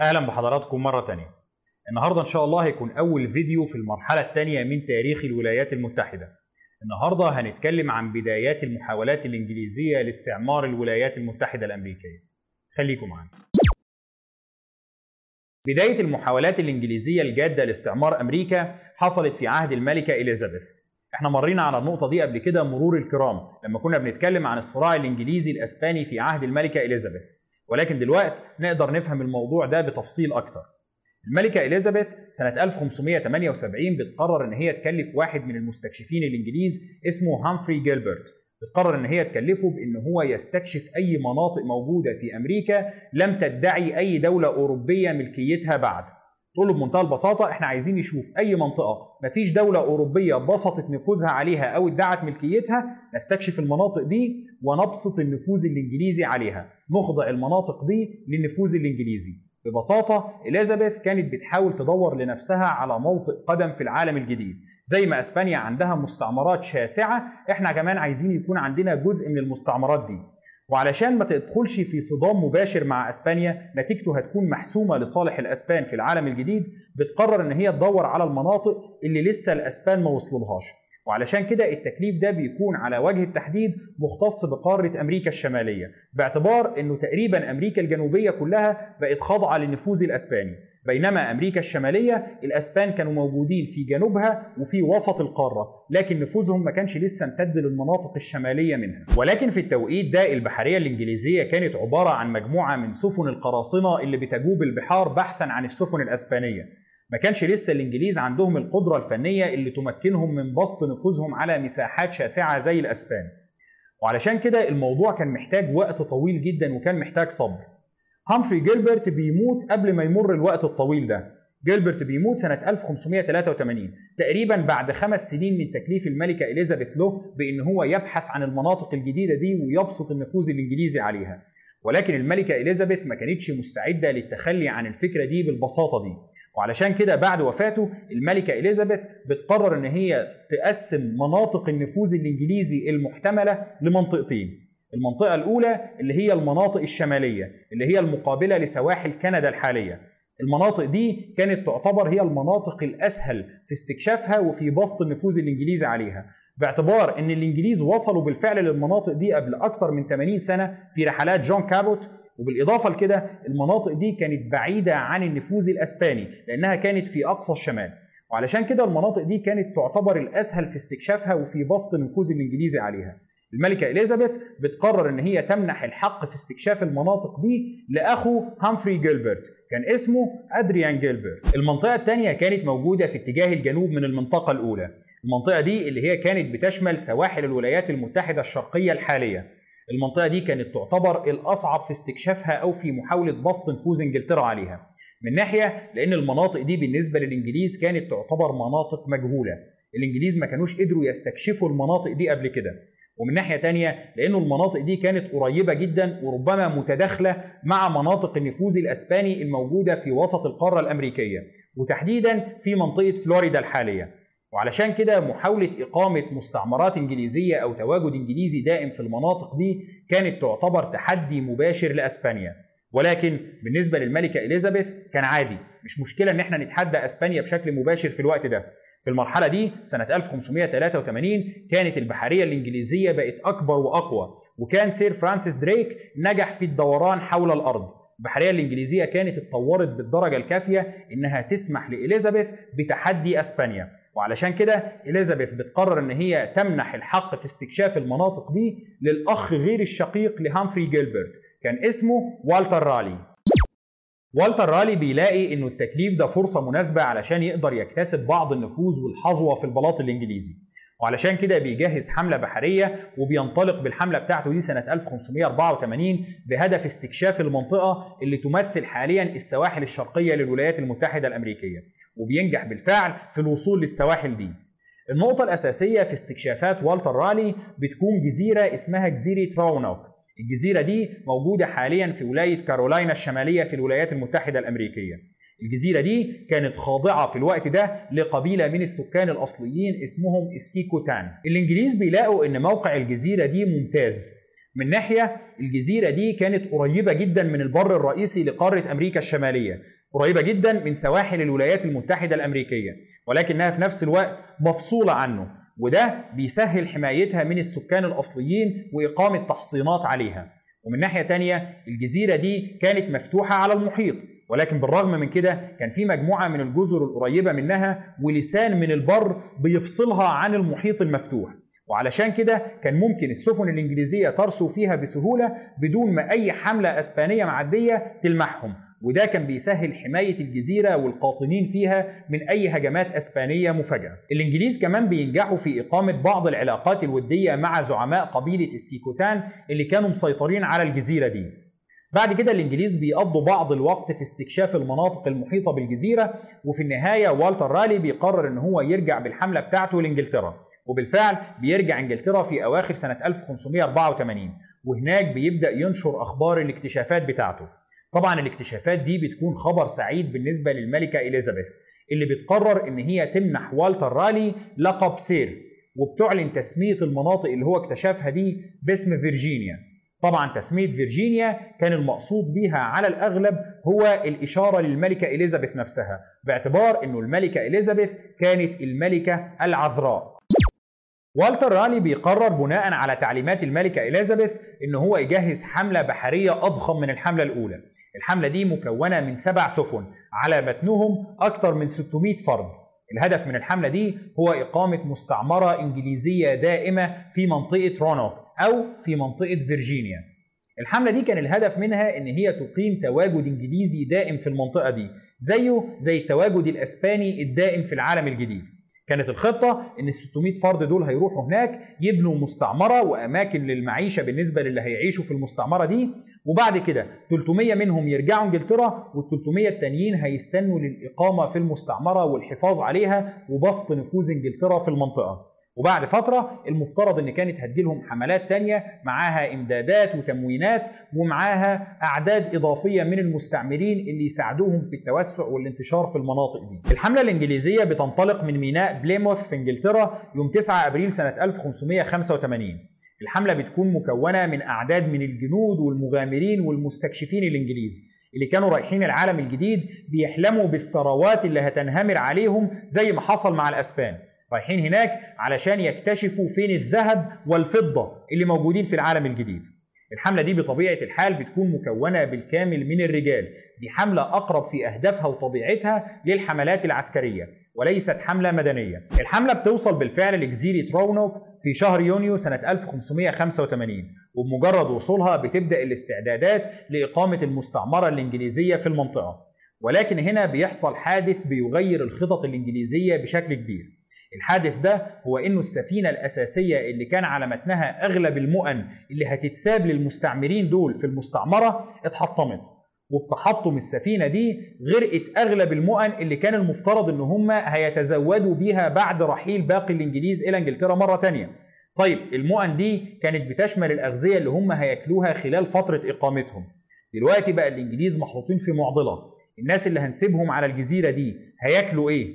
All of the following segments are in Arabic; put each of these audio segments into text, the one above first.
أهلا بحضراتكم مرة تانية. النهارده إن شاء الله هيكون أول فيديو في المرحلة الثانية من تاريخ الولايات المتحدة. النهارده هنتكلم عن بدايات المحاولات الإنجليزية لاستعمار الولايات المتحدة الأمريكية. خليكم معانا. بداية المحاولات الإنجليزية الجادة لاستعمار أمريكا حصلت في عهد الملكة إليزابيث. إحنا مرينا على النقطة دي قبل كده مرور الكرام لما كنا بنتكلم عن الصراع الإنجليزي الأسباني في عهد الملكة إليزابيث. ولكن دلوقتي نقدر نفهم الموضوع ده بتفصيل أكتر. الملكة إليزابيث سنة 1578 بتقرر إن هي تكلف واحد من المستكشفين الإنجليز اسمه هامفري جيلبرت. بتقرر إن هي تكلفه بإن هو يستكشف أي مناطق موجودة في أمريكا لم تدعي أي دولة أوروبية ملكيتها بعد. تقول له بمنتهى البساطة إحنا عايزين نشوف أي منطقة مفيش دولة أوروبية بسطت نفوذها عليها أو ادعت ملكيتها نستكشف المناطق دي ونبسط النفوذ الإنجليزي عليها. نخضع المناطق دي للنفوذ الإنجليزي. ببساطة إليزابيث كانت بتحاول تدور لنفسها على موطئ قدم في العالم الجديد. زي ما أسبانيا عندها مستعمرات شاسعة إحنا كمان عايزين يكون عندنا جزء من المستعمرات دي. وعلشان ما تدخلش في صدام مباشر مع اسبانيا نتيجته هتكون محسومة لصالح الاسبان في العالم الجديد. بتقرر ان هي تدور على المناطق اللي لسه الاسبان ما وصلولهاش. وعلشان كده التكليف ده بيكون على وجه التحديد مختص بقارة أمريكا الشمالية باعتبار أنه تقريبا أمريكا الجنوبية كلها بقت خاضعة للنفوذ الأسباني. بينما أمريكا الشمالية الأسبان كانوا موجودين في جنوبها وفي وسط القارة لكن نفوذهم ما كانش لسه امتد للمناطق الشمالية منها. ولكن في التوقيت ده البحرية الإنجليزية كانت عبارة عن مجموعة من سفن القراصنة اللي بتجوب البحار بحثا عن السفن الأسبانية. ما كانش لسه الإنجليز عندهم القدرة الفنية اللي تمكنهم من بسط نفوذهم على مساحات شاسعة زي الأسبان. وعلشان كده الموضوع كان محتاج وقت طويل جدا وكان محتاج صبر. هامفري جيلبرت بيموت قبل ما يمر الوقت الطويل ده. جيلبرت بيموت سنة 1583 تقريبا بعد خمس سنين من تكليف الملكة إليزابيث له بأن هو يبحث عن المناطق الجديدة دي ويبسط النفوذ الإنجليزي عليها. ولكن الملكة إليزابيث ما كانتش مستعدة للتخلي عن الفكرة دي بالبساطة دي. وعلشان كده بعد وفاته الملكة إليزابيث بتقرر إن هي تقسم مناطق النفوذ الإنجليزي المحتملة لمنطقتين. المنطقة الأولى اللي هي المناطق الشمالية اللي هي المقابلة لسواحل كندا الحالية. المناطق دي كانت تعتبر هي المناطق الأسهل في استكشافها وفي بسط النفوذ الإنجليزي عليها. باعتبار إن الإنجليز وصلوا بالفعل للمناطق دي قبل أكتر من 80 سنة في رحلات جون كابوت. وبالإضافة لكده المناطق دي كانت بعيدة عن النفوذ الأسباني لأنها كانت في أقصى الشمال. وعلشان كده المناطق دي كانت تعتبر الأسهل في استكشافها وفي بسط النفوذ الإنجليزي عليها. الملكة إليزابيث بتقرر إن هي تمنح الحق في استكشاف المناطق دي لأخو هامفري جيلبرت كان اسمه أدريان جيلبرت. المنطقة الثانية كانت موجودة في اتجاه الجنوب من المنطقة الأولى. المنطقة دي اللي هي كانت بتشمل سواحل الولايات المتحدة الشرقية الحالية. المنطقة دي كانت تعتبر الأصعب في استكشافها أو في محاولة بسط نفوذ إنجلترا عليها. من ناحية لأن المناطق دي بالنسبة للإنجليز كانت تعتبر مناطق مجهولة. الإنجليز ما كانوش قدروا يستكشفوا المناطق دي قبل كده. ومن ناحية تانية لأنه المناطق دي كانت قريبة جدا وربما متداخلة مع مناطق النفوذ الأسباني الموجودة في وسط القارة الأمريكية وتحديدا في منطقة فلوريدا الحالية. وعلشان كده محاولة إقامة مستعمرات إنجليزية أو تواجد إنجليزي دائم في المناطق دي كانت تعتبر تحدي مباشر لأسبانيا. ولكن بالنسبة للملكة إليزابيث كان عادي. مش مشكلة إن إحنا نتحدى أسبانيا بشكل مباشر في الوقت ده. في المرحلة دي سنة 1583 كانت البحرية الإنجليزية بقت أكبر وأقوى وكان سير فرانسيس دريك نجح في الدوران حول الأرض. البحرية الإنجليزية كانت اتطورت بالدرجة الكافية إنها تسمح لإليزابيث بتحدي أسبانيا. وعلشان كده إليزابيث بتقرر إن هي تمنح الحق في استكشاف المناطق دي للأخ غير الشقيق لهامفري جيلبرت كان اسمه والتر رالي. والتر رالي بيلاقي إنه التكليف ده فرصة مناسبة علشان يقدر يكتسب بعض النفوذ والحظوة في البلاط الإنجليزي. وعلشان كده بيجهز حملة بحرية وبينطلق بالحملة بتاعته دي سنة 1584 بهدف استكشاف المنطقة اللي تمثل حاليا السواحل الشرقية للولايات المتحدة الأمريكية. وبينجح بالفعل في الوصول للسواحل دي. النقطة الأساسية في استكشافات والتر رالي بتكون جزيرة اسمها جزيرة راونوك. الجزيرة دي موجودة حاليا في ولاية كارولاينا الشمالية في الولايات المتحدة الأمريكية. الجزيرة دي كانت خاضعة في الوقت ده لقبيلة من السكان الأصليين اسمهم السيكوتان. الإنجليز بيلاقوا إن موقع الجزيرة دي ممتاز. من ناحية الجزيرة دي كانت قريبة جدا من البر الرئيسي لقارة أمريكا الشمالية. قريبة جدا من سواحل الولايات المتحدة الأمريكية ولكنها في نفس الوقت مفصولة عنه وده بيسهل حمايتها من السكان الأصليين وإقامة تحصينات عليها. ومن ناحية تانية الجزيرة دي كانت مفتوحة على المحيط ولكن بالرغم من كده كان في مجموعة من الجزر القريبة منها ولسان من البر بيفصلها عن المحيط المفتوح. وعلشان كده كان ممكن السفن الإنجليزية ترسو فيها بسهولة بدون ما أي حملة أسبانية معدية تلمحهم. وده كان بيسهل حماية الجزيرة والقاطنين فيها من أي هجمات أسبانية مفاجئة. الإنجليز كمان بينجحوا في إقامة بعض العلاقات الودية مع زعماء قبيلة السيكوتان اللي كانوا مسيطرين على الجزيرة دي. بعد كده الإنجليز بيقضوا بعض الوقت في استكشاف المناطق المحيطة بالجزيرة وفي النهاية والتر رالي بيقرر إن هو يرجع بالحملة بتاعته لإنجلترا وبالفعل بيرجع إنجلترا في أواخر سنة 1584 وهناك بيبدأ ينشر أخبار الاكتشافات بتاعته طبعا الاكتشافات دي بتكون خبر سعيد بالنسبة للملكة إليزابيث اللي بتقرر إن هي تمنح والتر رالي لقب سير وبتعلن تسمية المناطق اللي هو اكتشفها دي باسم فيرجينيا. طبعا تسمية فيرجينيا كان المقصود بيها على الأغلب هو الإشارة للملكة إليزابيث نفسها باعتبار إنه الملكة إليزابيث كانت الملكة العذراء. والتر رالي بيقرر بناء على تعليمات الملكة إليزابيث إن هو يجهز حملة بحرية أضخم من الحملة الأولى. الحملة دي مكونة من سبع سفن على متنهم أكثر من 600 فرد. الهدف من الحملة دي هو إقامة مستعمرة إنجليزية دائمة في منطقة رونوك أو في منطقة فيرجينيا. الحملة دي كان الهدف منها إن هي تقيم تواجد إنجليزي دائم في المنطقة دي زيه زي التواجد الأسباني الدائم في العالم الجديد. كانت الخطة إن ال 600 فرد دول هيروحوا هناك يبنوا مستعمرة وأماكن للمعيشة بالنسبة للي هيعيشوا في المستعمرة دي. وبعد كده 300 منهم يرجعوا إنجلترا وال 300 التانيين هيستنوا للإقامة في المستعمرة والحفاظ عليها وبسط نفوذ إنجلترا في المنطقة. وبعد فترة المفترض إن كانت هتجيلهم حملات تانية معاها إمدادات وتموينات ومعاها أعداد إضافية من المستعمرين اللي يساعدوهم في التوسع والانتشار في المناطق دي. الحملة الإنجليزية بتنطلق من ميناء بليموث في إنجلترا يوم 9 أبريل سنة 1585. الحملة بتكون مكونة من أعداد من الجنود والمغامرين والمستكشفين الانجليز اللي كانوا رايحين العالم الجديد بيحلموا بالثروات اللي هتنهمر عليهم زي ما حصل مع الأسبان. رايحين هناك علشان يكتشفوا فين الذهب والفضة اللي موجودين في العالم الجديد. الحملة دي بطبيعة الحال بتكون مكونة بالكامل من الرجال. دي حملة أقرب في أهدافها وطبيعتها للحملات العسكرية وليست حملة مدنية. الحملة بتوصل بالفعل لجزيرة رونوك في شهر يونيو سنة 1585 وبمجرد وصولها بتبدأ الاستعدادات لإقامة المستعمرة الإنجليزية في المنطقة. ولكن هنا بيحصل حادث بيغير الخطط الإنجليزية بشكل كبير. الحادث ده هو إنه السفينة الأساسية اللي كان على متنها أغلب المؤن اللي هتتساب للمستعمرين دول في المستعمرة اتحطمت وبتحطم السفينة دي غرقت أغلب المؤن اللي كان المفترض إن هم هيتزودوا بيها بعد رحيل باقي الإنجليز إلى إنجلترا مرة تانية. طيب المؤن دي كانت بتشمل الأغذية اللي هم هياكلوها خلال فترة إقامتهم. دلوقتي بقى الإنجليز محطوطين في معضلة. الناس اللي هنسيبهم على الجزيرة دي هياكلوا إيه؟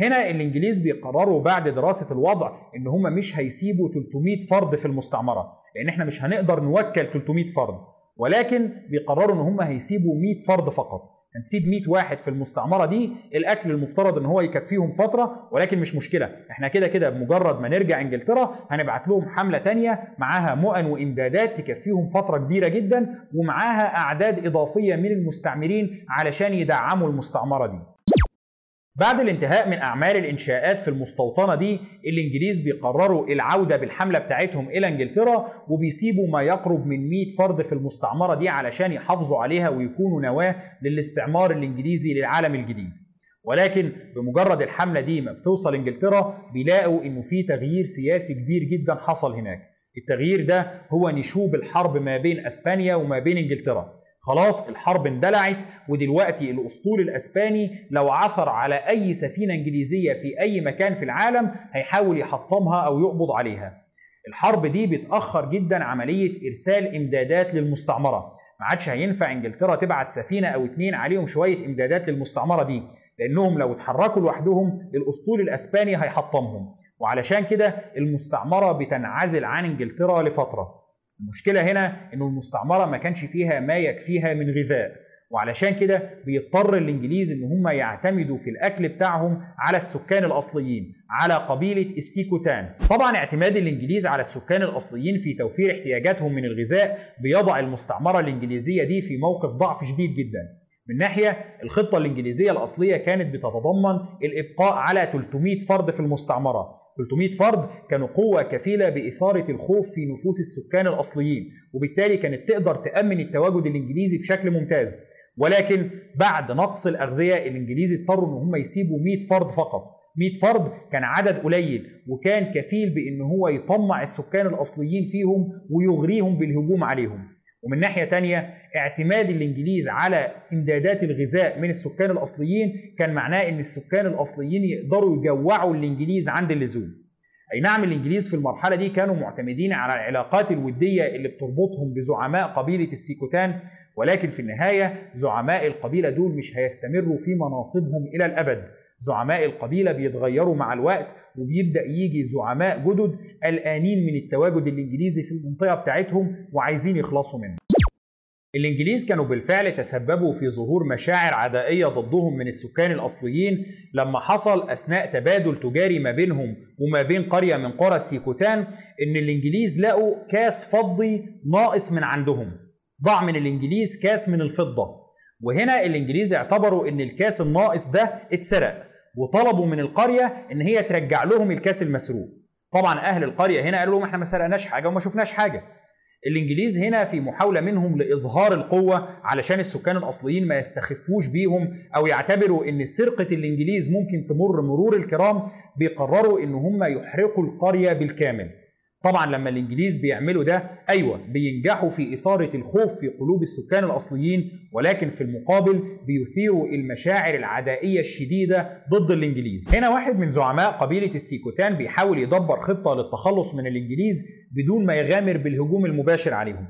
هنا الإنجليز بيقرروا بعد دراسة الوضع إن هم مش هيسيبوا 300 فرد في المستعمرة لأن إحنا مش هنقدر نوكل 300 فرد ولكن بيقرروا إن هم هيسيبوا 100 فرد فقط. هنسيب 100 واحد في المستعمرة دي الأكل المفترض إن هو يكفيهم فترة ولكن مش مشكلة. إحنا كده كده بمجرد ما نرجع إنجلترا هنبعت لهم حملة تانية معاها مؤن وإمدادات تكفيهم فترة كبيرة جدا ومعاها أعداد إضافية من المستعمرين علشان يدعموا المستعمرة دي. بعد الانتهاء من أعمال الإنشاءات في المستوطنة دي الإنجليز بيقرروا العودة بالحملة بتاعتهم إلى إنجلترا وبيسيبوا ما يقرب من 100 فرد في المستعمرة دي علشان يحافظوا عليها ويكونوا نواة للاستعمار الإنجليزي للعالم الجديد. ولكن بمجرد الحملة دي ما بتوصل إنجلترا بيلاقوا إنه في تغيير سياسي كبير جدا حصل هناك. التغيير ده هو نشوب الحرب ما بين أسبانيا وما بين إنجلترا. خلاص الحرب اندلعت ودلوقتي الأسطول الأسباني لو عثر على أي سفينة إنجليزية في أي مكان في العالم هيحاول يحطمها أو يقبض عليها. الحرب دي بتأخر جدا عملية إرسال إمدادات للمستعمرة. ما عادش هينفع إنجلترا تبعت سفينة أو اتنين عليهم شوية إمدادات للمستعمرة دي لأنهم لو اتحركوا لوحدهم الأسطول الأسباني هيحطمهم. وعلشان كده المستعمرة بتنعزل عن إنجلترا لفترة. المشكلة هنا إنه المستعمرة ما كانش فيها ما يكفيها من غذاء. وعلشان كده بيضطر الإنجليز إن هم يعتمدوا في الأكل بتاعهم على السكان الأصليين على قبيلة السيكوتان. طبعا اعتماد الإنجليز على السكان الأصليين في توفير احتياجاتهم من الغذاء بيضع المستعمرة الإنجليزية دي في موقف ضعف شديد جدا. من ناحية الخطة الإنجليزية الأصلية كانت بتتضمن الإبقاء على 300 فرد في المستعمرة 300 فرد كانوا قوة كفيلة بإثارة الخوف في نفوس السكان الأصليين وبالتالي كانت تقدر تأمن التواجد الإنجليزي بشكل ممتاز. ولكن بعد نقص الأغذية الإنجليز اضطروا إن هم يسيبوا 100 فرد فقط. 100 فرد كان عدد قليل وكان كفيل بإن هو يطمع السكان الأصليين فيهم ويغريهم بالهجوم عليهم. ومن ناحية تانية اعتماد الإنجليز على إمدادات الغذاء من السكان الأصليين كان معناه إن السكان الأصليين يقدروا يجوعوا الإنجليز عند اللزوم. أي نعم الإنجليز في المرحلة دي كانوا معتمدين على العلاقات الودية اللي بتربطهم بزعماء قبيلة السيكوتان ولكن في النهاية زعماء القبيلة دول مش هيستمروا في مناصبهم إلى الأبد. زعماء القبيلة بيتغيروا مع الوقت وبيبدأ يجي زعماء جدد قلقانين من التواجد الإنجليزي في المنطقة بتاعتهم وعايزين يخلصوا منه الإنجليز كانوا بالفعل تسببوا في ظهور مشاعر عدائية ضدهم من السكان الأصليين لما حصل أثناء تبادل تجاري ما بينهم وما بين قرية من قرى السيكوتان إن الإنجليز لقوا كاس فضي ناقص من عندهم. ضاع من الإنجليز كاس من الفضة. وهنا الإنجليز اعتبروا إن الكاس الناقص ده اتسرق وطلبوا من القرية إن هي ترجع لهم الكاس المسروق. طبعا أهل القرية هنا قالوا لهم إحنا ما سرقناش حاجة وما شفناش حاجة. الإنجليز هنا في محاولة منهم لإظهار القوة علشان السكان الأصليين ما يستخفوش بيهم أو يعتبروا إن سرقة الإنجليز ممكن تمر مرور الكرام بيقرروا إن هم يحرقوا القرية بالكامل. طبعا لما الإنجليز بيعملوا ده أيوه بينجحوا في إثارة الخوف في قلوب السكان الأصليين ولكن في المقابل بيثيروا المشاعر العدائية الشديدة ضد الإنجليز. هنا واحد من زعماء قبيلة السيكوتان بيحاول يدبر خطة للتخلص من الإنجليز بدون ما يغامر بالهجوم المباشر عليهم.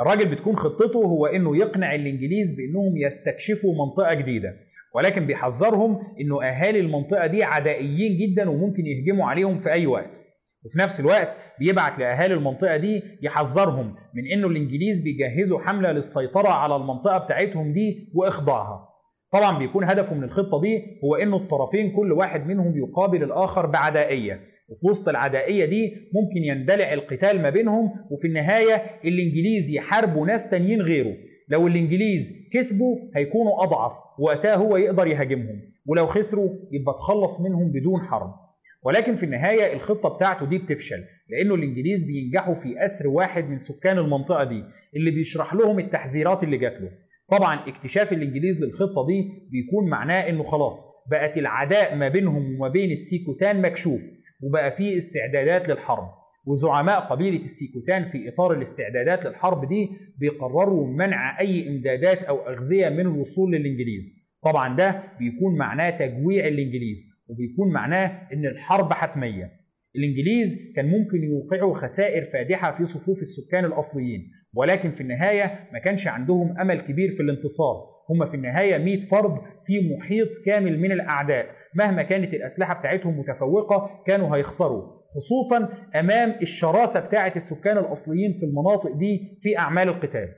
الراجل بتكون خطته هو إنه يقنع الإنجليز بإنهم يستكشفوا منطقة جديدة ولكن بيحذرهم إنه أهالي المنطقة دي عدائيين جدا وممكن يهجموا عليهم في أي وقت. وفي نفس الوقت بيبعت لأهالي المنطقة دي يحذرهم من إنه الإنجليز بيجهزوا حملة للسيطرة على المنطقة بتاعتهم دي وإخضاعها. طبعا بيكون هدفه من الخطة دي هو إنه الطرفين كل واحد منهم يقابل الآخر بعدائية وفي وسط العدائية دي ممكن يندلع القتال ما بينهم وفي النهاية الإنجليز يحاربوا ناس تانيين غيره. لو الإنجليز كسبوا هيكونوا أضعف وقتها هو يقدر يهاجمهم ولو خسروا يبقى تخلص منهم بدون حرب. ولكن في النهاية الخطة بتاعته دي بتفشل لأنه الإنجليز بينجحوا في أسر واحد من سكان المنطقة دي اللي بيشرح لهم التحذيرات اللي جات له. طبعا اكتشاف الإنجليز للخطة دي بيكون معناه إنه خلاص بقت العداء ما بينهم وما بين السيكوتان مكشوف وبقى في استعدادات للحرب. وزعماء قبيلة السيكوتان في إطار الاستعدادات للحرب دي بيقرروا منع أي إمدادات أو أغذية من الوصول للإنجليز. طبعا ده بيكون معناه تجويع الإنجليز وبيكون معناه إن الحرب حتمية. الإنجليز كان ممكن يوقعوا خسائر فادحة في صفوف السكان الأصليين ولكن في النهاية ما كانش عندهم أمل كبير في الانتصار. هم في النهاية 100 فرد في محيط كامل من الأعداء. مهما كانت الأسلحة بتاعتهم متفوقة كانوا هيخسروا خصوصا أمام الشراسة بتاعه السكان الأصليين في المناطق دي في أعمال القتال.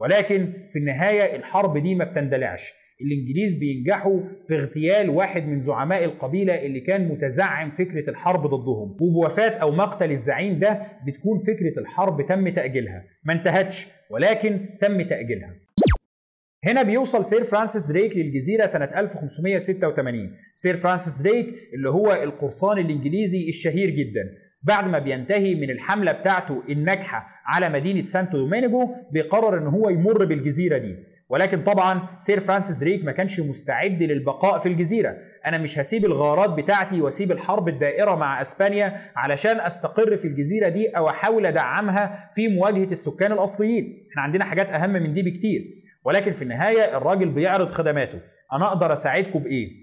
ولكن في النهاية الحرب دي ما بتندلعش. الإنجليز بينجحوا في اغتيال واحد من زعماء القبيلة اللي كان متزعم فكرة الحرب ضدهم. وبوفاة أو مقتل الزعيم ده بتكون فكرة الحرب تم تأجيلها. ما انتهتش ولكن تم تأجيلها. هنا بيوصل سير فرانسيس دريك للجزيرة سنة 1586 سير فرانسيس دريك اللي هو القرصان الإنجليزي الشهير جدا. بعد ما بينتهي من الحملة بتاعته الناجحة على مدينة سانتو دومينيجو بيقرر إن هو يمر بالجزيرة دي. ولكن طبعا سير فرانسيس دريك ما كانش مستعد للبقاء في الجزيرة. أنا مش هسيب الغارات بتاعتي وأسيب الحرب الدائرة مع إسبانيا علشان أستقر في الجزيرة دي أو أحاول أدعمها في مواجهة السكان الأصليين. إحنا عندنا حاجات أهم من دي بكتير. ولكن في النهاية الراجل بيعرض خدماته. أنا أقدر أساعدكم بإيه؟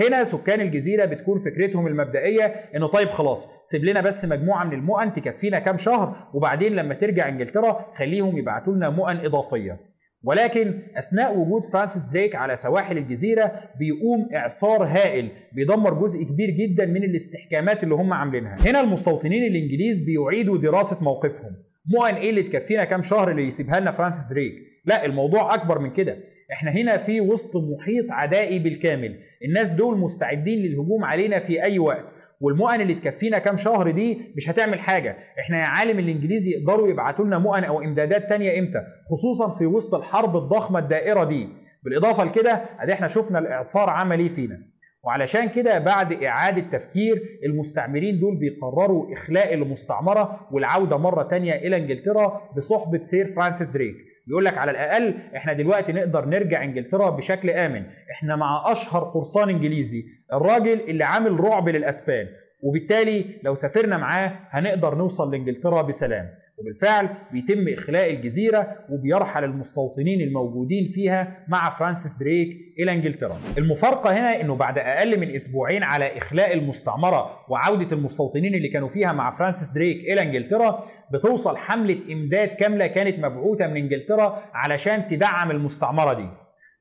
هنا سكان الجزيرة بتكون فكرتهم المبدئية إنه طيب خلاص سيب لنا بس مجموعة من المؤن تكفينا كام شهر وبعدين لما ترجع إنجلترا خليهم يبعتوا لنا مؤن إضافية. ولكن أثناء وجود فرانسيس دريك على سواحل الجزيرة بيقوم إعصار هائل بيدمر جزء كبير جدا من الاستحكامات اللي هم عاملينها. هنا المستوطنين الإنجليز بيعيدوا دراسة موقفهم. مؤن إيه اللي تكفينا كام شهر اللي يسيبها لنا فرانسيس دريك؟ لا الموضوع أكبر من كده. إحنا هنا في وسط محيط عدائي بالكامل. الناس دول مستعدين للهجوم علينا في أي وقت. والمؤن اللي تكفينا كام شهر دي مش هتعمل حاجة. إحنا يا عالم الإنجليزي يقدروا يبعتوا لنا مؤن أو إمدادات تانية إمتى؟ خصوصا في وسط الحرب الضخمة الدائرة دي. بالإضافة لكده أدي إحنا شفنا الإعصار عمل إيه فينا. وعلشان كده بعد إعادة تفكير المستعمرين دول بيقرروا إخلاء المستعمرة والعودة مرة تانية إلى إنجلترا بصحبة سير فرانسيس دريك. بيقول لك على الأقل إحنا دلوقتي نقدر نرجع إنجلترا بشكل آمن. إحنا مع أشهر قرصان إنجليزي. الراجل اللي عامل رعب للأسبان. وبالتالي لو سافرنا معاه هنقدر نوصل لإنجلترا بسلام. وبالفعل بيتم إخلاء الجزيرة وبيرحل المستوطنين الموجودين فيها مع فرانسيس دريك إلى إنجلترا. المفارقة هنا إنه بعد أقل من أسبوعين على إخلاء المستعمرة وعودة المستوطنين اللي كانوا فيها مع فرانسيس دريك إلى إنجلترا بتوصل حملة إمداد كاملة كانت مبعوثة من إنجلترا علشان تدعم المستعمرة دي.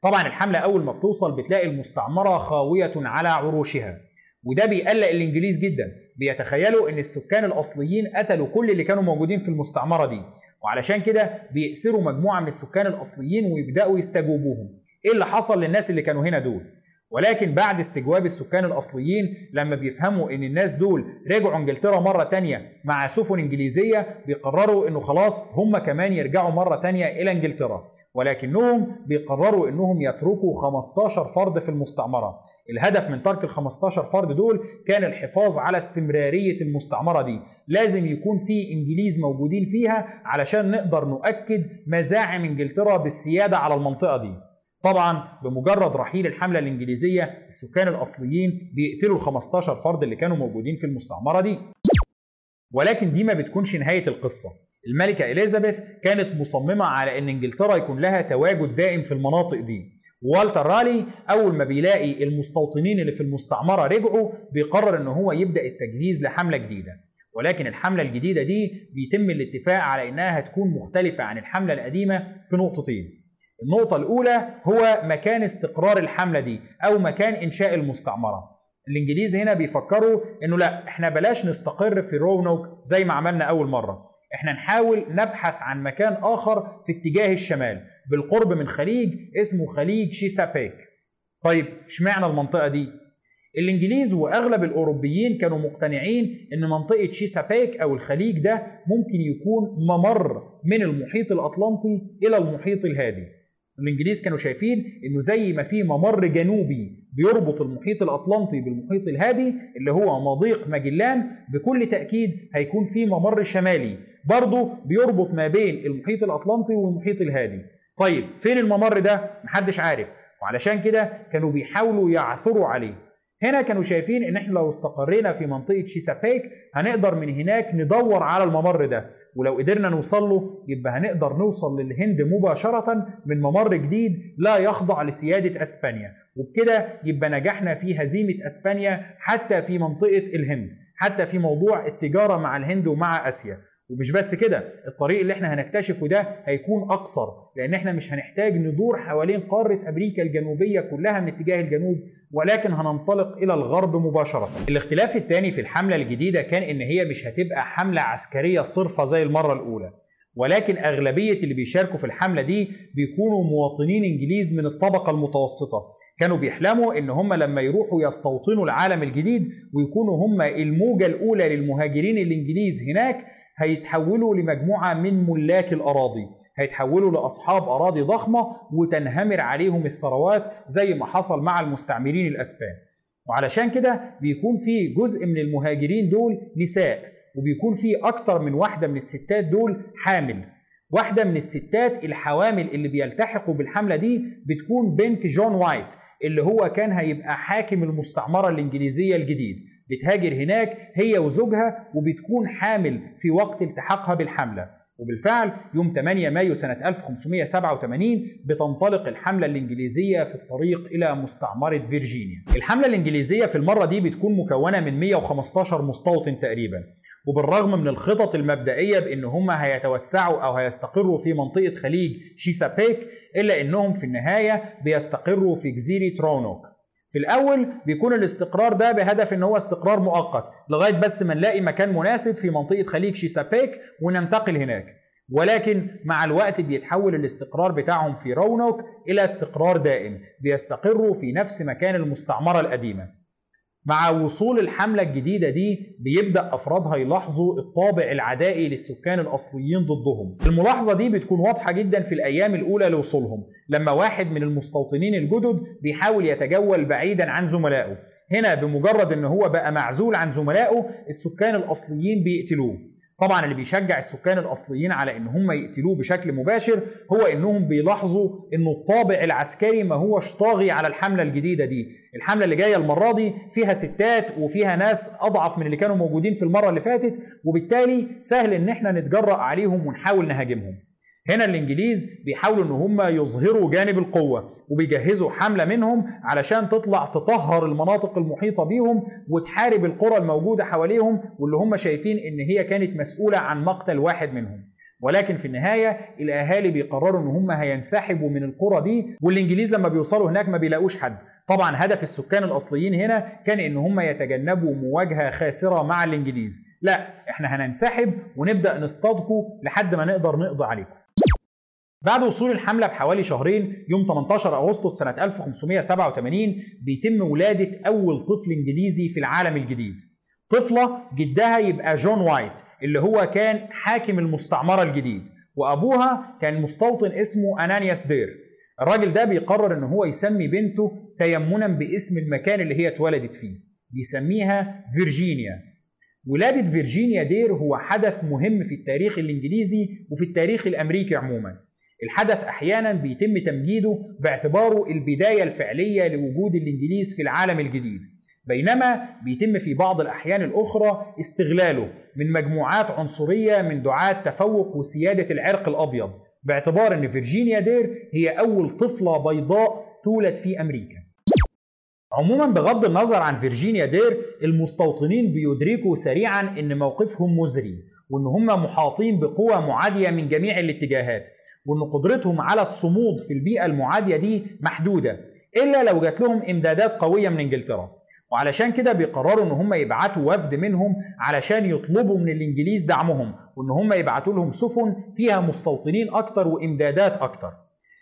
طبعا الحملة أول ما بتوصل بتلاقي المستعمرة خاوية على عروشها. وده بيقلق الإنجليز جدا. بيتخيلوا إن السكان الأصليين قتلوا كل اللي كانوا موجودين في المستعمرة دي. وعلشان كده بيأسروا مجموعة من السكان الأصليين ويبدأوا يستجوبوهم. إيه اللي حصل للناس اللي كانوا هنا دول؟ ولكن بعد استجواب السكان الأصليين لما بيفهموا إن الناس دول رجعوا إنجلترا مرة تانية مع سفن إنجليزية بيقرروا إنه خلاص هم كمان يرجعوا مرة تانية إلى إنجلترا. ولكنهم بيقرروا إنهم يتركوا 15 فرد في المستعمرة. الهدف من ترك ال 15 فرد دول كان الحفاظ على استمرارية المستعمرة دي. لازم يكون في إنجليز موجودين فيها علشان نقدر نؤكد مزاعم إنجلترا بالسيادة على المنطقة دي. طبعا بمجرد رحيل الحملة الإنجليزية السكان الأصليين بيقتلوا ال 15 فرد اللي كانوا موجودين في المستعمرة دي. ولكن دي ما بتكونش نهاية القصة. الملكة إليزابيث كانت مصممة على أن إنجلترا يكون لها تواجد دائم في المناطق دي. والتر رالي أول ما بيلاقي المستوطنين اللي في المستعمرة رجعوا بيقرر أن هو يبدأ التجهيز لحملة جديدة. ولكن الحملة الجديدة دي بيتم الاتفاق على أنها هتكون مختلفة عن الحملة القديمة في نقطتين. النقطة الأولى هو مكان استقرار الحملة دي أو مكان إنشاء المستعمرة. الإنجليز هنا بيفكروا إنه لأ إحنا بلاش نستقر في رونوك زي ما عملنا أول مرة. إحنا نحاول نبحث عن مكان آخر في اتجاه الشمال بالقرب من خليج اسمه خليج شيسابيك. طيب إشمعنى المنطقة دي؟ الإنجليز وأغلب الأوروبيين كانوا مقتنعين إن منطقة شيسابيك أو الخليج ده ممكن يكون ممر من المحيط الأطلنطي إلى المحيط الهادي. الانجليز كانوا شايفين إنه زي ما في ممر جنوبي بيربط المحيط الأطلنطي بالمحيط الهادي اللي هو مضيق ماجلان بكل تأكيد هيكون في ممر شمالي برضه بيربط ما بين المحيط الأطلنطي والمحيط الهادي. طيب فين الممر ده؟ محدش عارف. وعلشان كده كانوا بيحاولوا يعثروا عليه. هنا كانوا شايفين إن إحنا لو استقرينا في منطقة شيسابيك هنقدر من هناك ندور على الممر ده. ولو قدرنا نوصل له يبقى هنقدر نوصل للهند مباشرة من ممر جديد لا يخضع لسيادة أسبانيا. وبكده يبقى نجحنا في هزيمة أسبانيا حتى في منطقة الهند حتى في موضوع التجارة مع الهند ومع آسيا. ومش بس كده الطريق اللي إحنا هنكتشفه ده هيكون أقصر لأن إحنا مش هنحتاج ندور حوالين قارة أمريكا الجنوبية كلها من اتجاه الجنوب ولكن هننطلق إلى الغرب مباشرة. الاختلاف الثاني في الحملة الجديدة كان إن هي مش هتبقى حملة عسكرية صرفة زي المرة الأولى. ولكن أغلبية اللي بيشاركوا في الحملة دي بيكونوا مواطنين إنجليز من الطبقة المتوسطة. كانوا بيحلموا إن هم لما يروحوا يستوطنوا العالم الجديد ويكونوا هم الموجة الأولى للمهاجرين الإنجليز هناك هيتحولوا لمجموعة من ملاك الأراضي. هيتحولوا لأصحاب أراضي ضخمة وتنهمر عليهم الثروات زي ما حصل مع المستعمرين الأسبان. وعلشان كده بيكون في جزء من المهاجرين دول نساء. وبيكون في أكتر من واحدة من الستات دول حامل. واحدة من الستات الحوامل اللي بيلتحقوا بالحملة دي بتكون بنت جون وايت اللي هو كان هيبقى حاكم المستعمرة الإنجليزية الجديد. بتهاجر هناك هي وزوجها وبتكون حامل في وقت التحاقها بالحملة. وبالفعل يوم 8 مايو سنة 1587 بتنطلق الحملة الإنجليزية في الطريق إلى مستعمرة فيرجينيا. الحملة الإنجليزية في المرة دي بتكون مكونة من 115 مستوطن تقريبا وبالرغم من الخطط المبدئية بأن هم هيتوسعوا أو هيستقروا في منطقة خليج شيسابيك إلا أنهم في النهاية بيستقروا في جزيرة رونوك في الأول بيكون الاستقرار ده بهدف إن هو استقرار مؤقت لغاية بس ما نلاقي مكان مناسب في منطقة خليج شيسابيك وننتقل هناك. ولكن مع الوقت بيتحول الاستقرار بتاعهم في رونوك إلى استقرار دائم بيستقروا في نفس مكان المستعمرة القديمة. مع وصول الحملة الجديدة دي بيبدأ أفرادها يلاحظوا الطابع العدائي للسكان الأصليين ضدهم. الملاحظة دي بتكون واضحة جدا في الأيام الأولى لوصولهم لما واحد من المستوطنين الجدد بيحاول يتجول بعيدا عن زملائه. هنا بمجرد إن هو بقى معزول عن زملائه السكان الأصليين بيقتلوه. طبعا اللي بيشجع السكان الأصليين على إن هم يقتلوه بشكل مباشر هو إنهم بيلاحظوا إنه الطابع العسكري ما هوش طاغي على الحملة الجديدة دي. الحملة اللي جاية المرة دي فيها ستات وفيها ناس أضعف من اللي كانوا موجودين في المرة اللي فاتت وبالتالي سهل إن إحنا نتجرأ عليهم ونحاول نهاجمهم. هنا الإنجليز بيحاولوا إن هم يظهروا جانب القوة وبيجهزوا حملة منهم علشان تطلع تطهر المناطق المحيطة بيهم وتحارب القرى الموجودة حواليهم واللي هم شايفين إن هي كانت مسؤولة عن مقتل واحد منهم. ولكن في النهاية الأهالي بيقرروا إن هم هينسحبوا من القرى دي والإنجليز لما بيوصلوا هناك ما بيلاقوش حد. طبعا هدف السكان الأصليين هنا كان إن هم يتجنبوا مواجهة خاسرة مع الإنجليز. لا إحنا هننسحب ونبدأ نصطادكم لحد ما نقدر نقضي عليكم. بعد وصول الحملة بحوالي شهرين يوم 18 أغسطس سنة 1587 بيتم ولادة أول طفل إنجليزي في العالم الجديد. طفلة جدها يبقى جون وايت اللي هو كان حاكم المستعمرة الجديد وأبوها كان مستوطن اسمه أنانياس دير. الراجل ده بيقرر إن هو يسمي بنته تيمنا باسم المكان اللي هي اتولدت فيه بيسميها فيرجينيا. ولادة فيرجينيا دير هو حدث مهم في التاريخ الإنجليزي وفي التاريخ الأمريكي عموما. الحدث أحيانا بيتم تمجيده باعتباره البداية الفعلية لوجود الإنجليز في العالم الجديد. بينما بيتم في بعض الأحيان الأخرى استغلاله من مجموعات عنصرية من دعاة تفوق وسيادة العرق الأبيض. باعتبار إن فيرجينيا دير هي أول طفلة بيضاء تولد في أمريكا. عموما بغض النظر عن فيرجينيا دير المستوطنين بيدركوا سريعا إن موقفهم مزري وإن هم محاطين بقوى معادية من جميع الاتجاهات. وإن قدرتهم على الصمود في البيئة المعادية دي محدودة إلا لو جات لهم إمدادات قوية من إنجلترا. وعلشان كده بيقرروا إن هم يبعتوا وفد منهم علشان يطلبوا من الإنجليز دعمهم وإن هم يبعتوا لهم سفن فيها مستوطنين أكتر وإمدادات أكتر.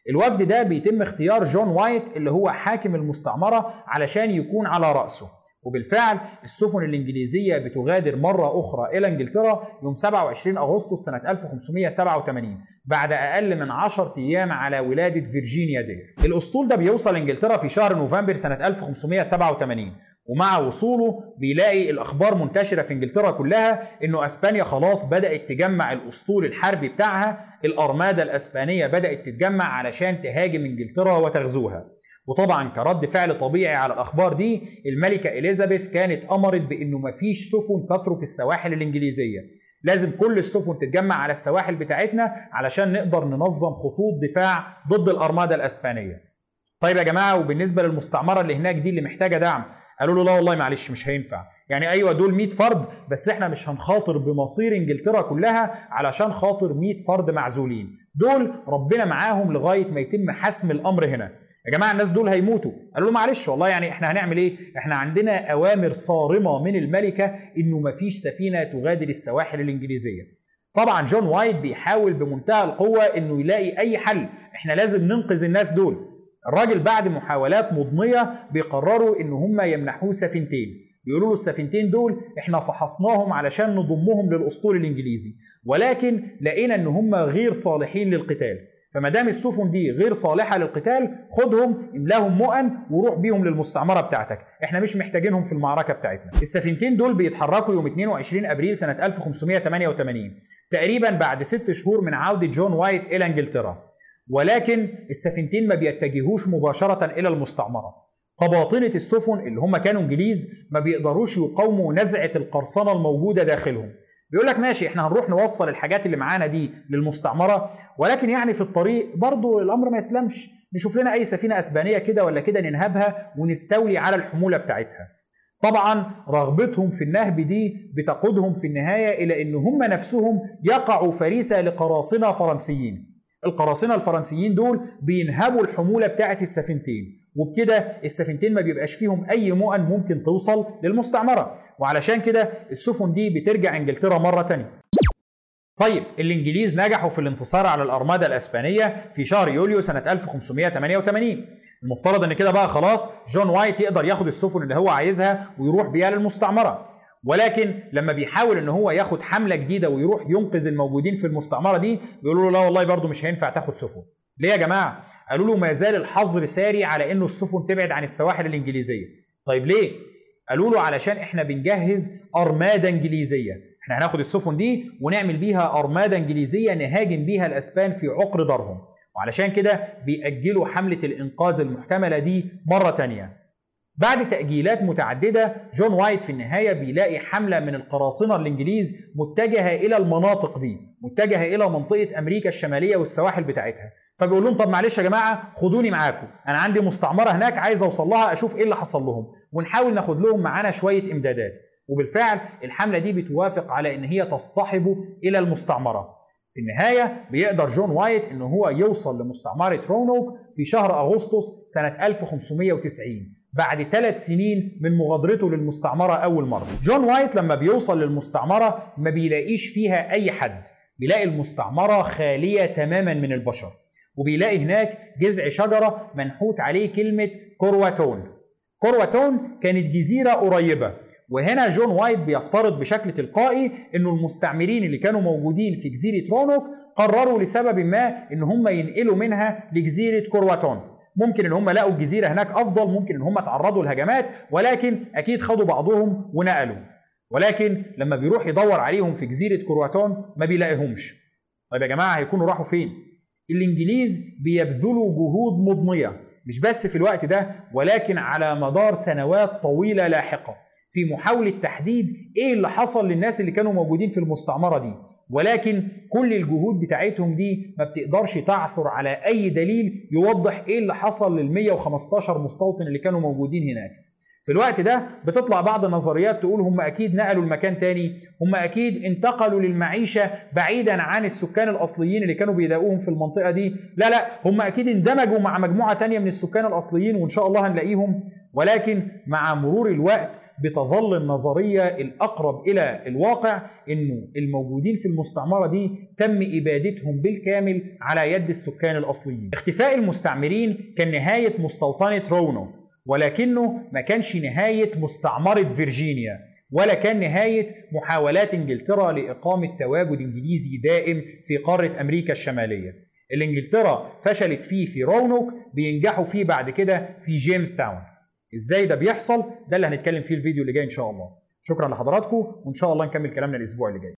الوفد ده بيتم اختيار جون وايت اللي هو حاكم المستعمرة علشان يكون على رأسه. وبالفعل السفن الإنجليزية بتغادر مرة أخرى إلى إنجلترا يوم 27 أغسطس سنة 1587 بعد أقل من 10 أيام على ولادة فيرجينيا دير. الأسطول ده بيوصل إنجلترا في شهر نوفمبر سنة 1587 ومع وصوله بيلاقي الأخبار منتشرة في إنجلترا كلها إنه أسبانيا خلاص بدأت تجمع الأسطول الحربي بتاعها الأرمادة الأسبانية بدأت تتجمع علشان تهاجم إنجلترا وتغزوها. وطبعا كرد فعل طبيعي على الأخبار دي الملكة إليزابيث كانت أمرت بإنه مفيش سفن تترك السواحل الإنجليزية. لازم كل السفن تتجمع على السواحل بتاعتنا علشان نقدر ننظم خطوط دفاع ضد الارماده الأسبانية. طيب يا جماعة وبالنسبة للمستعمرة اللي هناك دي اللي محتاجة دعم قالوا له لا والله معلش مش هينفع. يعني أيوه دول 100 فرد بس إحنا مش هنخاطر بمصير إنجلترا كلها علشان خاطر 100 فرد معزولين. دول ربنا معاهم لغاية ما يتم حسم الأمر هنا. يا جماعة الناس دول هيموتوا. قالوا له معلش والله يعني إحنا هنعمل إيه؟ إحنا عندنا أوامر صارمة من الملكة إنه مفيش سفينة تغادر السواحل الإنجليزية. طبعا جون وايت بيحاول بمنتهى القوة إنه يلاقي أي حل. إحنا لازم ننقذ الناس دول. الراجل بعد محاولات مضنية بيقرروا إن هم يمنحوه سفينتين. بيقولوا له السفينتين دول إحنا فحصناهم علشان نضمهم للأسطول الإنجليزي. ولكن لقينا إن هم غير صالحين للقتال. فما دام السفن دي غير صالحة للقتال خدهم املأهم مؤن وروح بيهم للمستعمرة بتاعتك. إحنا مش محتاجينهم في المعركة بتاعتنا. السفينتين دول بيتحركوا يوم 22 أبريل سنة 1588 تقريبا بعد ست شهور من عودة جون وايت إلى إنجلترا. ولكن السفينتين ما بيتجهوش مباشرة إلى المستعمرة. قباطنة السفن اللي هم كانوا إنجليز ما بيقدروش يقاوموا نزعة القرصنة الموجودة داخلهم. بيقول لك ماشي إحنا هنروح نوصل الحاجات اللي معانا دي للمستعمرة ولكن يعني في الطريق برضو الأمر ما يسلمش. نشوف لنا أي سفينة أسبانية كده ولا كده ننهبها ونستولي على الحمولة بتاعتها. طبعا رغبتهم في النهب دي بتقودهم في النهاية إلى إن هم نفسهم يقعوا فريسة لقراصنة فرنسيين. القراصنة الفرنسيين دول بينهبوا الحمولة بتاعه السفينتين. وبكده السفينتين ما بيبقاش فيهم أي مؤن ممكن توصل للمستعمرة. وعلشان كده السفن دي بترجع إنجلترا مرة تانية. طيب الإنجليز نجحوا في الانتصار على الارماده الأسبانية في شهر يوليو سنة 1588 المفترض إن كده بقى خلاص جون وايت يقدر ياخد السفن اللي هو عايزها ويروح بيها للمستعمرة. ولكن لما بيحاول إن هو ياخد حملة جديدة ويروح ينقذ الموجودين في المستعمرة دي بيقولوا له لا والله برضه مش هينفع تاخد سفن. ليه يا جماعة؟ قالوا له ما زال الحظر ساري على إنه السفن تبعد عن السواحل الإنجليزية. طيب ليه؟ قالوا له علشان إحنا بنجهز أرمادة إنجليزية. إحنا هناخد السفن دي ونعمل بيها أرمادة إنجليزية نهاجم بيها الأسبان في عقر دارهم. وعلشان كده بيأجلوا حملة الإنقاذ المحتملة دي مرة تانية. بعد تأجيلات متعددة جون وايت في النهاية بيلاقي حملة من القراصنة الإنجليز متجهة إلى المناطق دي متجهة إلى منطقة أمريكا الشمالية والسواحل بتاعتها. فبيقول لهم طب معلش يا جماعة خدوني معاكم. أنا عندي مستعمرة هناك عايز أوصل لها أشوف إيه اللي حصل لهم. ونحاول ناخد لهم معانا شوية إمدادات. وبالفعل الحملة دي بتوافق على إن هي تصطحبه إلى المستعمرة. في النهاية بيقدر جون وايت إن هو يوصل لمستعمرة رونوك في شهر أغسطس سنة 1590 بعد ثلاث سنين من مغادرته للمستعمرة أول مرة. جون وايت لما بيوصل للمستعمرة ما بيلاقيش فيها أي حد. بيلاقي المستعمرة خالية تماما من البشر. وبيلاقي هناك جذع شجرة منحوت عليه كلمة كرواتون. كرواتون كانت جزيرة قريبة. وهنا جون وايت بيفترض بشكل تلقائي إنه المستعمرين اللي كانوا موجودين في جزيرة رونوك قرروا لسبب ما إن هم ينقلوا منها لجزيرة كرواتون. ممكن إن هم لقوا الجزيرة هناك أفضل ممكن إن هم تعرضوا لهجمات ولكن أكيد خدوا بعضهم ونقلوا. ولكن لما بيروح يدور عليهم في جزيرة كرواتون ما بيلاقيهمش. طيب يا جماعة هيكونوا راحوا فين؟ الإنجليز بيبذلوا جهود مضنية مش بس في الوقت ده ولكن على مدار سنوات طويلة لاحقة. في محاولة تحديد إيه اللي حصل للناس اللي كانوا موجودين في المستعمرة دي. ولكن كل الجهود بتاعتهم دي ما بتقدرش تعثر على أي دليل يوضح إيه اللي حصل لل 115 مستوطن اللي كانوا موجودين هناك. في الوقت ده بتطلع بعض النظريات تقول هم أكيد نقلوا المكان تاني هم أكيد انتقلوا للمعيشة بعيدا عن السكان الأصليين اللي كانوا بيداؤوهم في المنطقة دي. لا لا هم أكيد اندمجوا مع مجموعة تانية من السكان الأصليين وإن شاء الله هنلاقيهم. ولكن مع مرور الوقت بتظل النظرية الأقرب إلى الواقع إنه الموجودين في المستعمرة دي تم إبادتهم بالكامل على يد السكان الأصليين. اختفاء المستعمرين كان نهاية مستوطنة رونوك ولكنه ما كانش نهاية مستعمرة فيرجينيا ولا كان نهاية محاولات إنجلترا لإقامة تواجد إنجليزي دائم في قارة أمريكا الشمالية اللي إنجلترا فشلت فيه في رونوك بينجحوا فيه بعد كده في جيمس تاون إزاي ده بيحصل ده اللي هنتكلم فيه الفيديو اللي جاي إن شاء الله. شكرا لحضراتكم وإن شاء الله نكمل كلامنا الأسبوع اللي جاي.